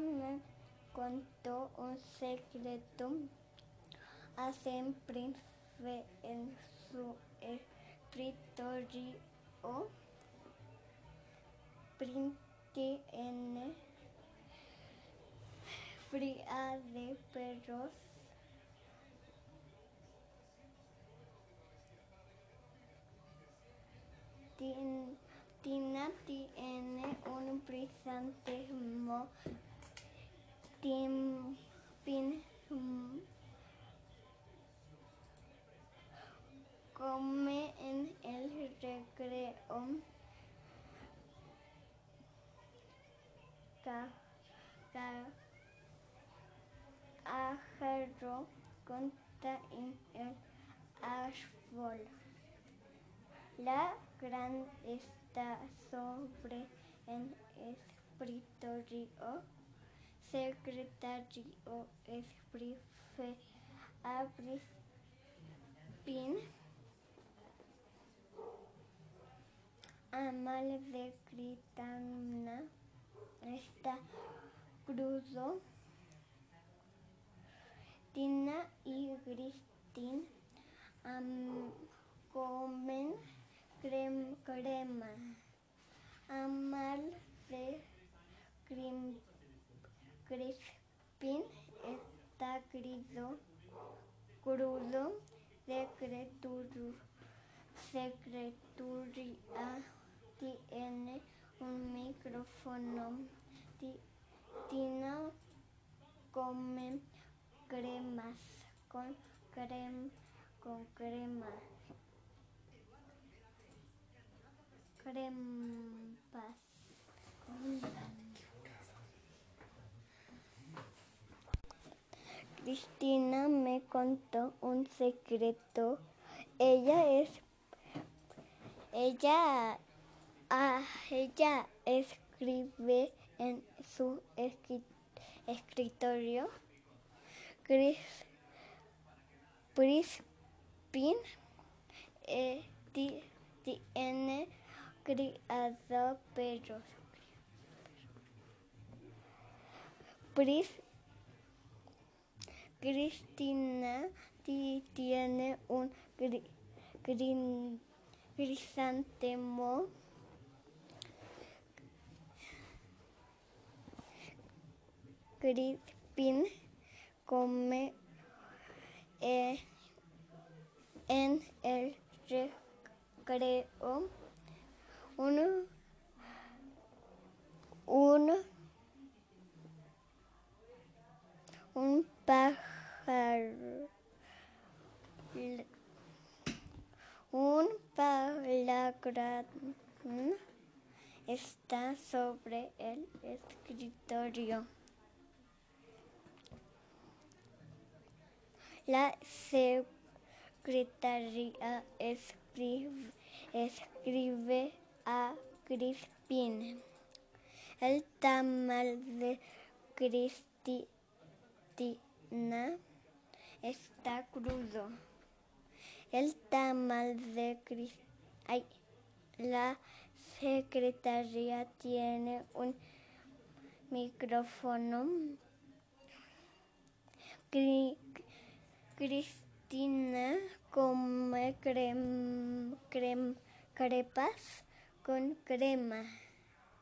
me contó un secreto. Hace un príncipe en su escritorio. Príncipe en fría de perros. Tin- Tina tiene un brillante mo tim- pin- come en el recreo ca- ca- pájaro conta en el árbol la gran está sobre el escritorio. Secretario escribe abre pin. Amal de Critana está crudo. Tina y Cristín am- comen crem- crema. Amal de Crim- Crispín está crudo. Crudo. Secretario, secretaria tiene un micrófono. Ti- Tina come cremas con crema con crema cremas Cristina me contó un secreto. Ella es ella ah, ella escribe en su escri- escritorio Cris, Crispin eh, ti- tiene criado perros. Pris, Cristina ti- tiene un gri- grin- crisantemo. Crispin come eh, en el recreo un un pájaro un está sobre el escritorio. La secretaria escribe, a Crispin. El tamal de Cristina está crudo. El tamal de Cris- ay, la secretaria tiene un micrófono. Cri- Cristina come crem, crem- crepas con crema.